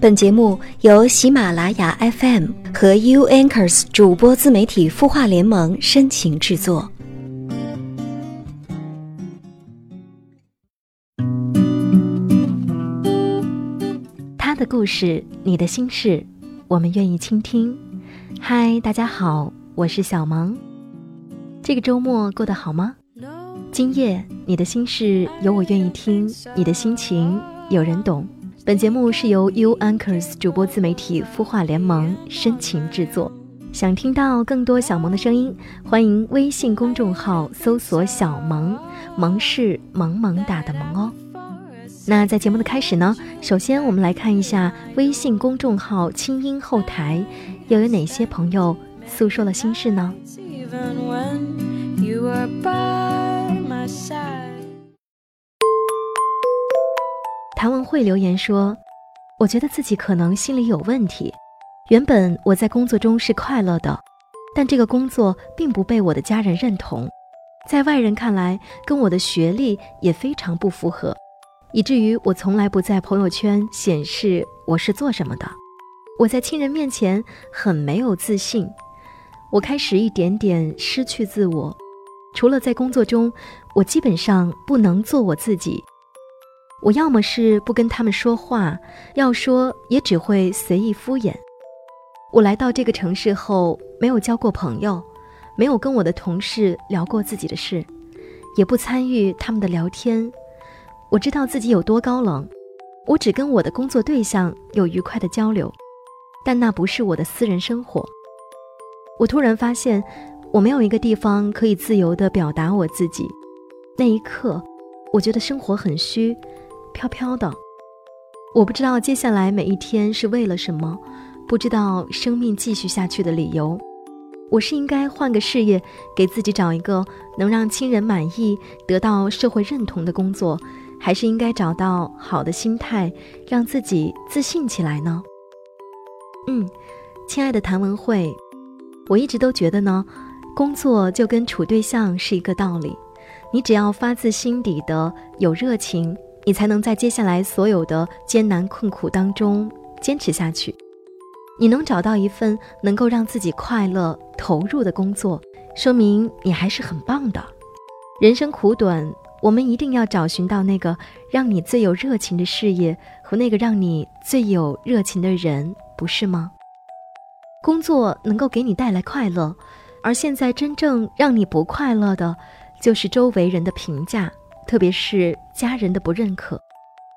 本节目由喜马拉雅 FM 和 U Anchors 主播自媒体孵化联盟深情制作。他的故事，你的心事，我们愿意倾听。嗨，大家好，我是小萌。这个周末过得好吗？今夜你的心事有我愿意听，你的心情有人懂。本节目是由 U Anchors 主播自媒体孵化联盟深情制作。想听到更多小萌的声音，欢迎微信公众号搜索“小萌”，萌是萌萌哒的萌哦。那在节目的开始呢，首先我们来看一下微信公众号清音后台，又有哪些朋友诉说了心事呢？谭文慧留言说：“我觉得自己可能心里有问题。原本我在工作中是快乐的，但这个工作并不被我的家人认同，在外人看来，跟我的学历也非常不符合，以至于我从来不在朋友圈显示我是做什么的。我在亲人面前很没有自信，我开始一点点失去自我。除了在工作中，我基本上不能做我自己。”我要么是不跟他们说话，要说也只会随意敷衍。我来到这个城市后，没有交过朋友，没有跟我的同事聊过自己的事，也不参与他们的聊天。我知道自己有多高冷，我只跟我的工作对象有愉快的交流，但那不是我的私人生活。我突然发现，我没有一个地方可以自由地表达我自己。那一刻，我觉得生活很虚。飘飘的，我不知道接下来每一天是为了什么，不知道生命继续下去的理由。我是应该换个事业，给自己找一个能让亲人满意、得到社会认同的工作，还是应该找到好的心态，让自己自信起来呢？嗯，亲爱的谭文慧，我一直都觉得呢，工作就跟处对象是一个道理，你只要发自心底的有热情。你才能在接下来所有的艰难困苦当中坚持下去。你能找到一份能够让自己快乐投入的工作，说明你还是很棒的。人生苦短，我们一定要找寻到那个让你最有热情的事业和那个让你最有热情的人，不是吗？工作能够给你带来快乐，而现在真正让你不快乐的，就是周围人的评价。特别是家人的不认可，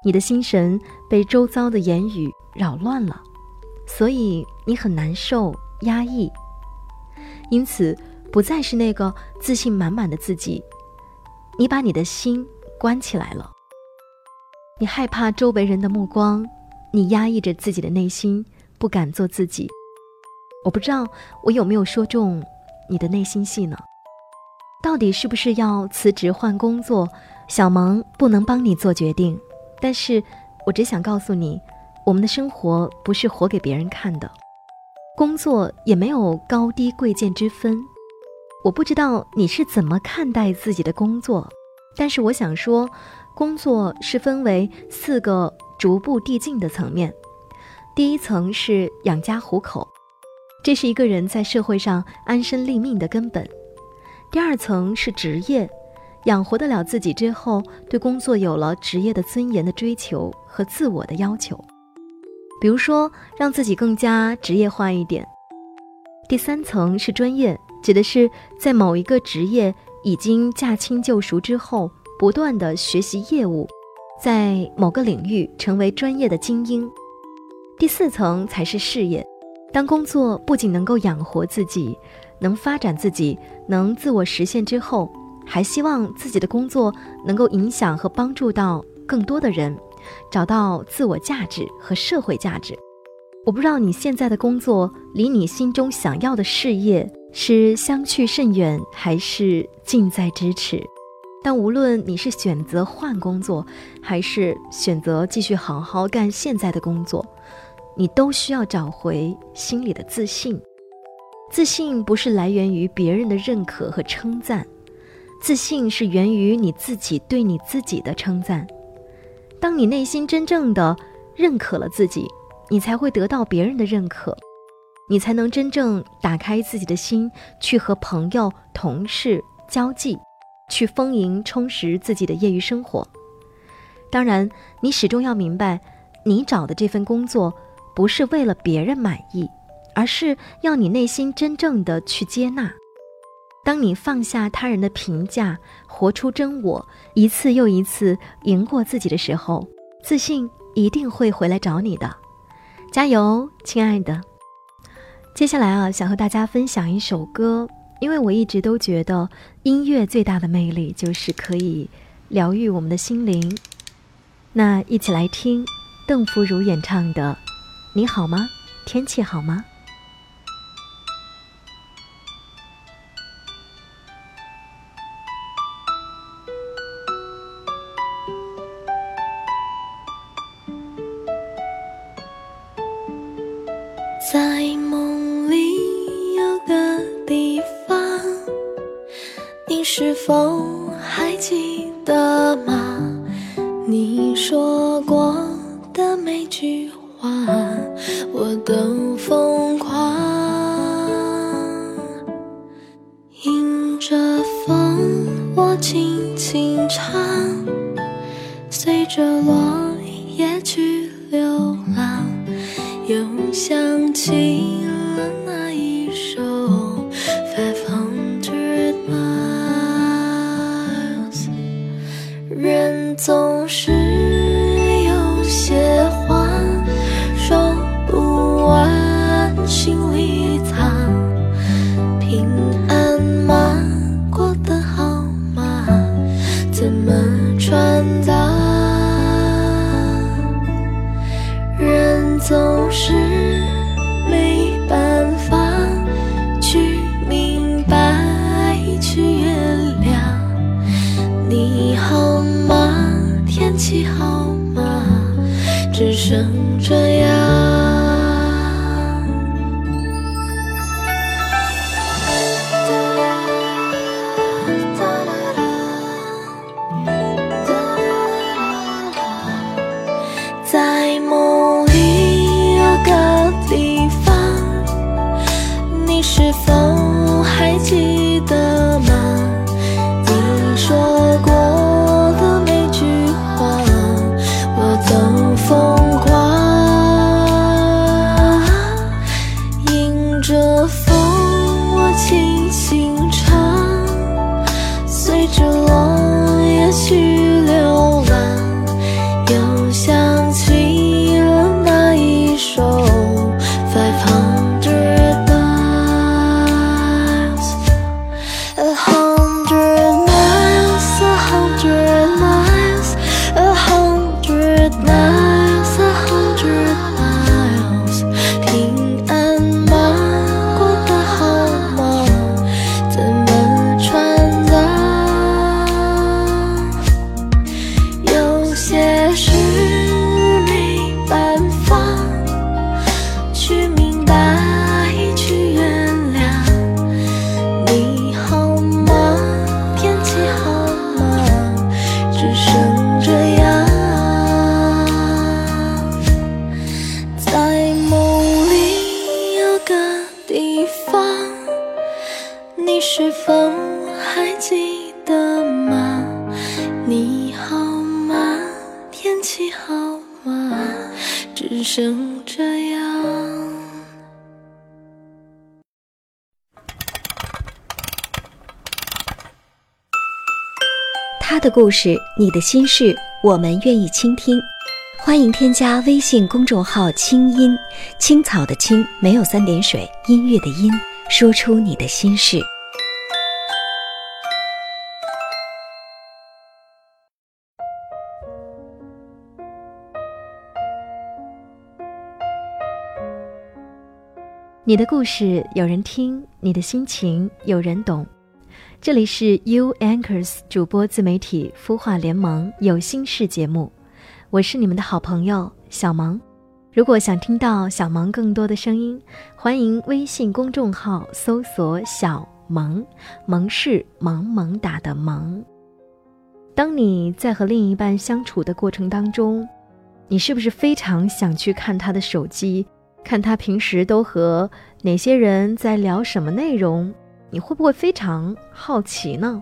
你的心神被周遭的言语扰乱了，所以你很难受、压抑。因此，不再是那个自信满满的自己，你把你的心关起来了。你害怕周围人的目光，你压抑着自己的内心，不敢做自己。我不知道我有没有说中你的内心戏呢？到底是不是要辞职换工作？小萌不能帮你做决定，但是我只想告诉你，我们的生活不是活给别人看的，工作也没有高低贵贱之分。我不知道你是怎么看待自己的工作，但是我想说，工作是分为四个逐步递进的层面。第一层是养家糊口，这是一个人在社会上安身立命的根本。第二层是职业。养活得了自己之后，对工作有了职业的尊严的追求和自我的要求，比如说让自己更加职业化一点。第三层是专业，指的是在某一个职业已经驾轻就熟之后，不断的学习业务，在某个领域成为专业的精英。第四层才是事业，当工作不仅能够养活自己，能发展自己，能自我实现之后。还希望自己的工作能够影响和帮助到更多的人，找到自我价值和社会价值。我不知道你现在的工作离你心中想要的事业是相去甚远，还是近在咫尺。但无论你是选择换工作，还是选择继续好好干现在的工作，你都需要找回心里的自信。自信不是来源于别人的认可和称赞。自信是源于你自己对你自己的称赞。当你内心真正的认可了自己，你才会得到别人的认可，你才能真正打开自己的心，去和朋友、同事交际，去丰盈充实自己的业余生活。当然，你始终要明白，你找的这份工作不是为了别人满意，而是要你内心真正的去接纳。当你放下他人的评价，活出真我，一次又一次赢过自己的时候，自信一定会回来找你的。加油，亲爱的！接下来啊，想和大家分享一首歌，因为我一直都觉得音乐最大的魅力就是可以疗愈我们的心灵。那一起来听邓福如演唱的《你好吗？天气好吗？》在只剩这样。去的故事，你的心事，我们愿意倾听。欢迎添加微信公众号“清音青草”的青没有三点水，音乐的音，说出你的心事。你的故事有人听，你的心情有人懂。这里是 U Anchors 主播自媒体孵化联盟有心事节目，我是你们的好朋友小萌。如果想听到小萌更多的声音，欢迎微信公众号搜索“小萌”，萌是萌萌哒的萌。当你在和另一半相处的过程当中，你是不是非常想去看他的手机，看他平时都和哪些人在聊什么内容？你会不会非常好奇呢？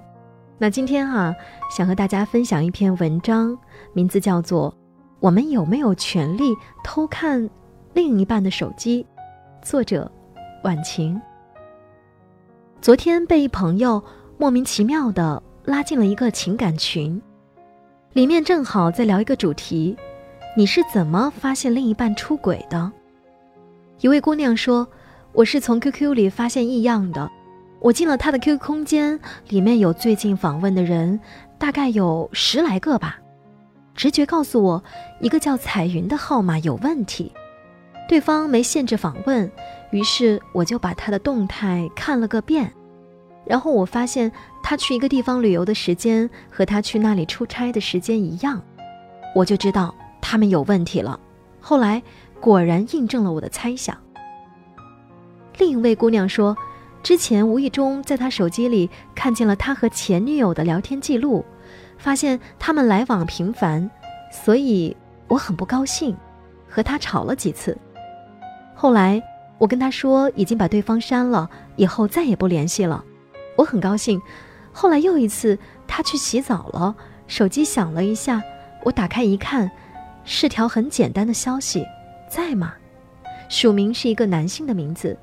那今天哈，想和大家分享一篇文章，名字叫做《我们有没有权利偷看另一半的手机》，作者晚晴。昨天被一朋友莫名其妙的拉进了一个情感群，里面正好在聊一个主题：你是怎么发现另一半出轨的？一位姑娘说：“我是从 QQ 里发现异样的。”我进了他的 QQ 空间，里面有最近访问的人，大概有十来个吧。直觉告诉我，一个叫彩云的号码有问题。对方没限制访问，于是我就把他的动态看了个遍。然后我发现他去一个地方旅游的时间和他去那里出差的时间一样，我就知道他们有问题了。后来果然印证了我的猜想。另一位姑娘说。之前无意中在他手机里看见了他和前女友的聊天记录，发现他们来往频繁，所以我很不高兴，和他吵了几次。后来我跟他说已经把对方删了，以后再也不联系了。我很高兴。后来又一次他去洗澡了，手机响了一下，我打开一看，是条很简单的消息：“在吗？”署名是一个男性的名字。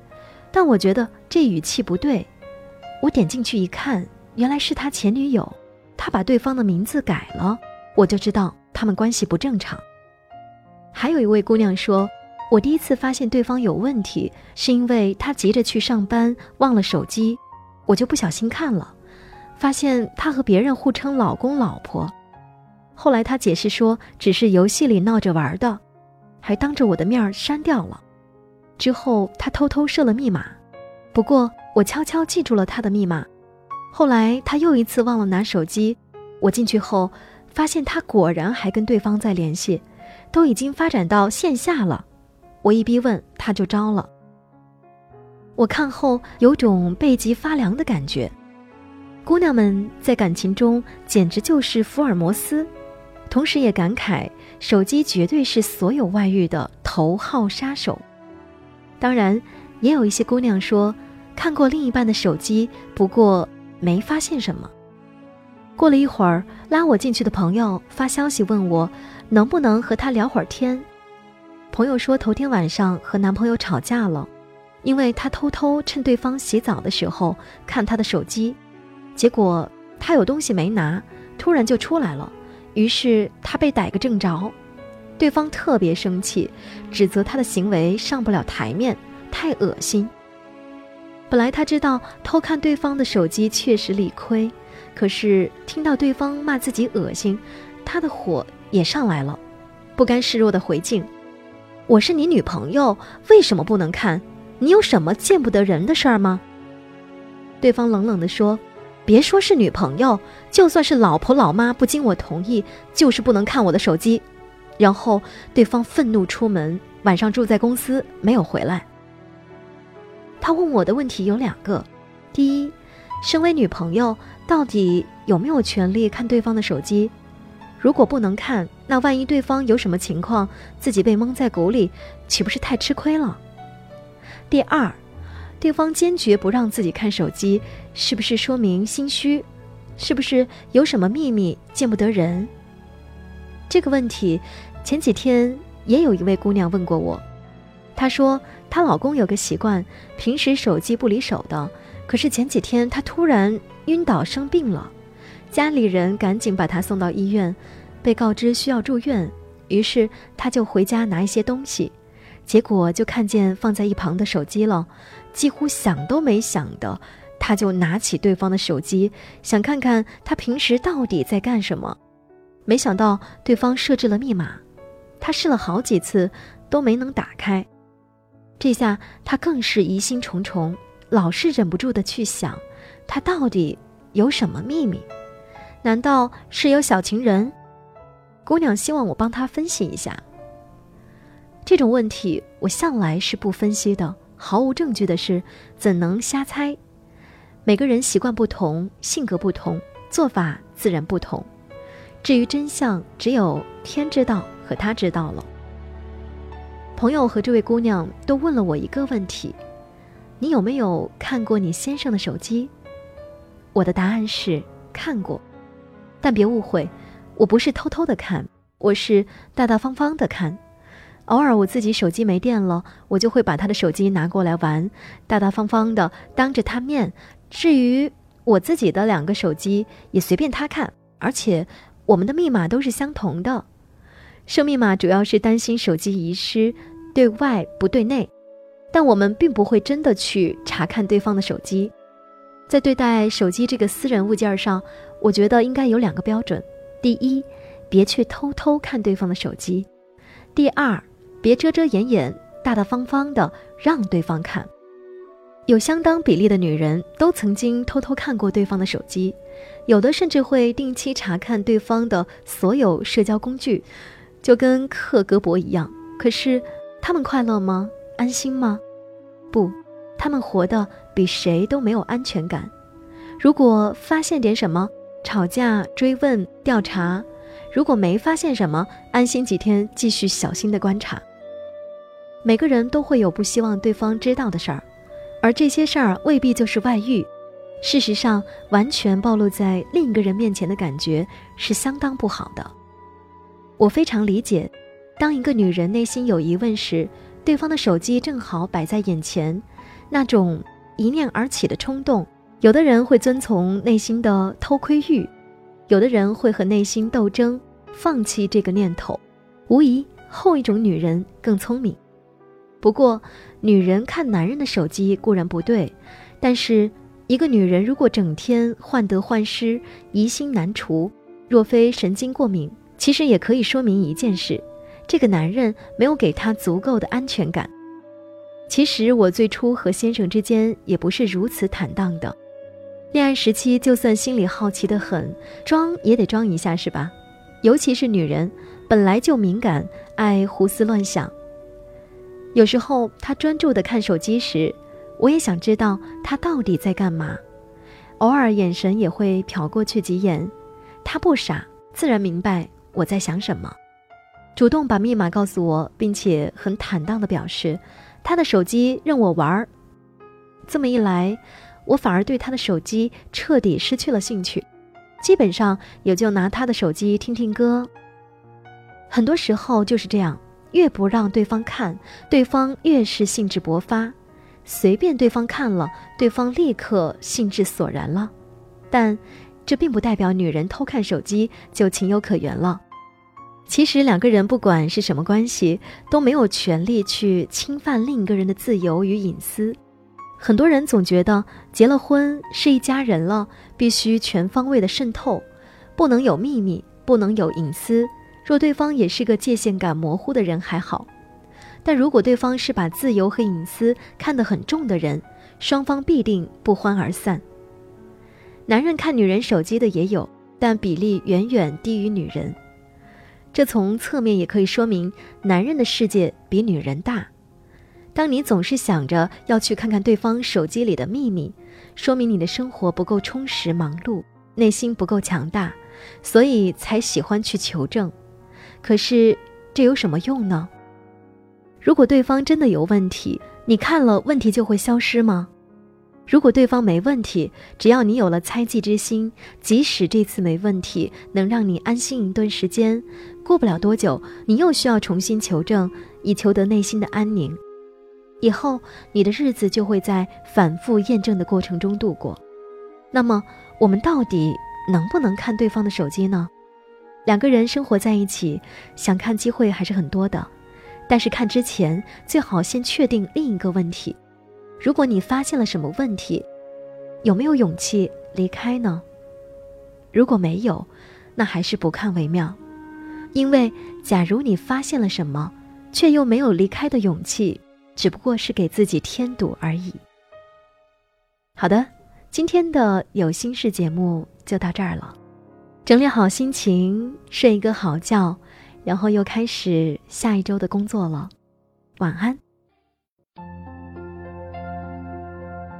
但我觉得这语气不对，我点进去一看，原来是他前女友，他把对方的名字改了，我就知道他们关系不正常。还有一位姑娘说，我第一次发现对方有问题，是因为他急着去上班忘了手机，我就不小心看了，发现他和别人互称老公老婆。后来他解释说，只是游戏里闹着玩的，还当着我的面删掉了。之后，他偷偷设了密码，不过我悄悄记住了他的密码。后来他又一次忘了拿手机，我进去后发现他果然还跟对方在联系，都已经发展到线下了。我一逼问，他就招了。我看后有种背脊发凉的感觉。姑娘们在感情中简直就是福尔摩斯，同时也感慨手机绝对是所有外遇的头号杀手。当然，也有一些姑娘说看过另一半的手机，不过没发现什么。过了一会儿，拉我进去的朋友发消息问我能不能和他聊会儿天。朋友说头天晚上和男朋友吵架了，因为他偷偷趁对方洗澡的时候看他的手机，结果他有东西没拿，突然就出来了，于是他被逮个正着。对方特别生气，指责他的行为上不了台面，太恶心。本来他知道偷看对方的手机确实理亏，可是听到对方骂自己恶心，他的火也上来了，不甘示弱的回敬：“我是你女朋友，为什么不能看？你有什么见不得人的事儿吗？”对方冷冷地说：“别说是女朋友，就算是老婆老妈，不经我同意，就是不能看我的手机。”然后对方愤怒出门，晚上住在公司没有回来。他问我的问题有两个：第一，身为女朋友，到底有没有权利看对方的手机？如果不能看，那万一对方有什么情况，自己被蒙在鼓里，岂不是太吃亏了？第二，对方坚决不让自己看手机，是不是说明心虚？是不是有什么秘密见不得人？这个问题。前几天也有一位姑娘问过我，她说她老公有个习惯，平时手机不离手的，可是前几天他突然晕倒生病了，家里人赶紧把他送到医院，被告知需要住院，于是他就回家拿一些东西，结果就看见放在一旁的手机了，几乎想都没想的，他就拿起对方的手机，想看看他平时到底在干什么，没想到对方设置了密码。他试了好几次都没能打开，这下他更是疑心重重，老是忍不住的去想，他到底有什么秘密？难道是有小情人？姑娘希望我帮她分析一下。这种问题我向来是不分析的，毫无证据的事怎能瞎猜？每个人习惯不同，性格不同，做法自然不同。至于真相，只有天知道。可他知道了。朋友和这位姑娘都问了我一个问题：你有没有看过你先生的手机？我的答案是看过，但别误会，我不是偷偷的看，我是大大方方的看。偶尔我自己手机没电了，我就会把他的手机拿过来玩，大大方方的当着他面。至于我自己的两个手机，也随便他看，而且我们的密码都是相同的。设密码主要是担心手机遗失，对外不对内，但我们并不会真的去查看对方的手机。在对待手机这个私人物件上，我觉得应该有两个标准：第一，别去偷偷看对方的手机；第二。别遮遮掩掩，大大方方的让对方看。有相当比例的女人都曾经偷偷看过对方的手机，有的甚至会定期查看对方的所有社交工具，就跟克格勃一样。可是，他们快乐吗？安心吗？不，他们活得比谁都没有安全感。如果发现点什么，吵架、追问、调查；如果没发现什么，安心几天，继续小心的观察。每个人都会有不希望对方知道的事儿，而这些事儿未必就是外遇。事实上，完全暴露在另一个人面前的感觉是相当不好的。我非常理解，当一个女人内心有疑问时，对方的手机正好摆在眼前，那种一念而起的冲动，有的人会遵从内心的偷窥欲，有的人会和内心斗争，放弃这个念头。无疑，后一种女人更聪明。不过，女人看男人的手机固然不对，但是一个女人如果整天患得患失、疑心难除，若非神经过敏，其实也可以说明一件事：这个男人没有给她足够的安全感。其实我最初和先生之间也不是如此坦荡的，恋爱时期就算心里好奇的很，装也得装一下，是吧？尤其是女人，本来就敏感，爱胡思乱想。有时候他专注地看手机时，我也想知道他到底在干嘛。偶尔眼神也会瞟过去几眼，他不傻，自然明白我在想什么，主动把密码告诉我，并且很坦荡地表示他的手机任我玩儿。这么一来，我反而对他的手机彻底失去了兴趣，基本上也就拿他的手机听听歌。很多时候就是这样。越不让对方看，对方越是兴致勃发；随便对方看了，对方立刻兴致索然了。但这并不代表女人偷看手机就情有可原了。其实两个人不管是什么关系，都没有权利去侵犯另一个人的自由与隐私。很多人总觉得结了婚是一家人了，必须全方位的渗透，不能有秘密，不能有隐私。若对方也是个界限感模糊的人还好，但如果对方是把自由和隐私看得很重的人，双方必定不欢而散。男人看女人手机的也有，但比例远远低于女人。这从侧面也可以说明，男人的世界比女人大。当你总是想着要去看看对方手机里的秘密，说明你的生活不够充实、忙碌，内心不够强大，所以才喜欢去求证。可是，这有什么用呢？如果对方真的有问题，你看了问题就会消失吗？如果对方没问题，只要你有了猜忌之心，即使这次没问题，能让你安心一段时间，过不了多久，你又需要重新求证，以求得内心的安宁。以后你的日子就会在反复验证的过程中度过。那么，我们到底能不能看对方的手机呢？两个人生活在一起，想看机会还是很多的，但是看之前最好先确定另一个问题：如果你发现了什么问题，有没有勇气离开呢？如果没有，那还是不看为妙，因为假如你发现了什么，却又没有离开的勇气，只不过是给自己添堵而已。好的，今天的有心事节目就到这儿了。整理好心情，睡一个好觉，然后又开始下一周的工作了。晚安。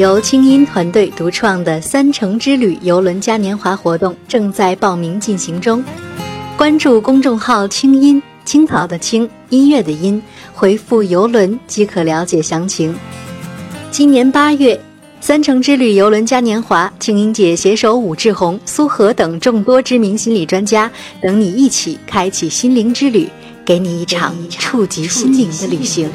由清音团队独创的“三城之旅”游轮嘉年华活动正在报名进行中，关注公众号“清音青草”的青音乐的音。回复“游轮”即可了解详情。今年八月，三城之旅游轮嘉年华，青音姐携手武志红、苏荷等众多知名心理专家，等你一起开启心灵之旅，给你一场触及心灵的旅行。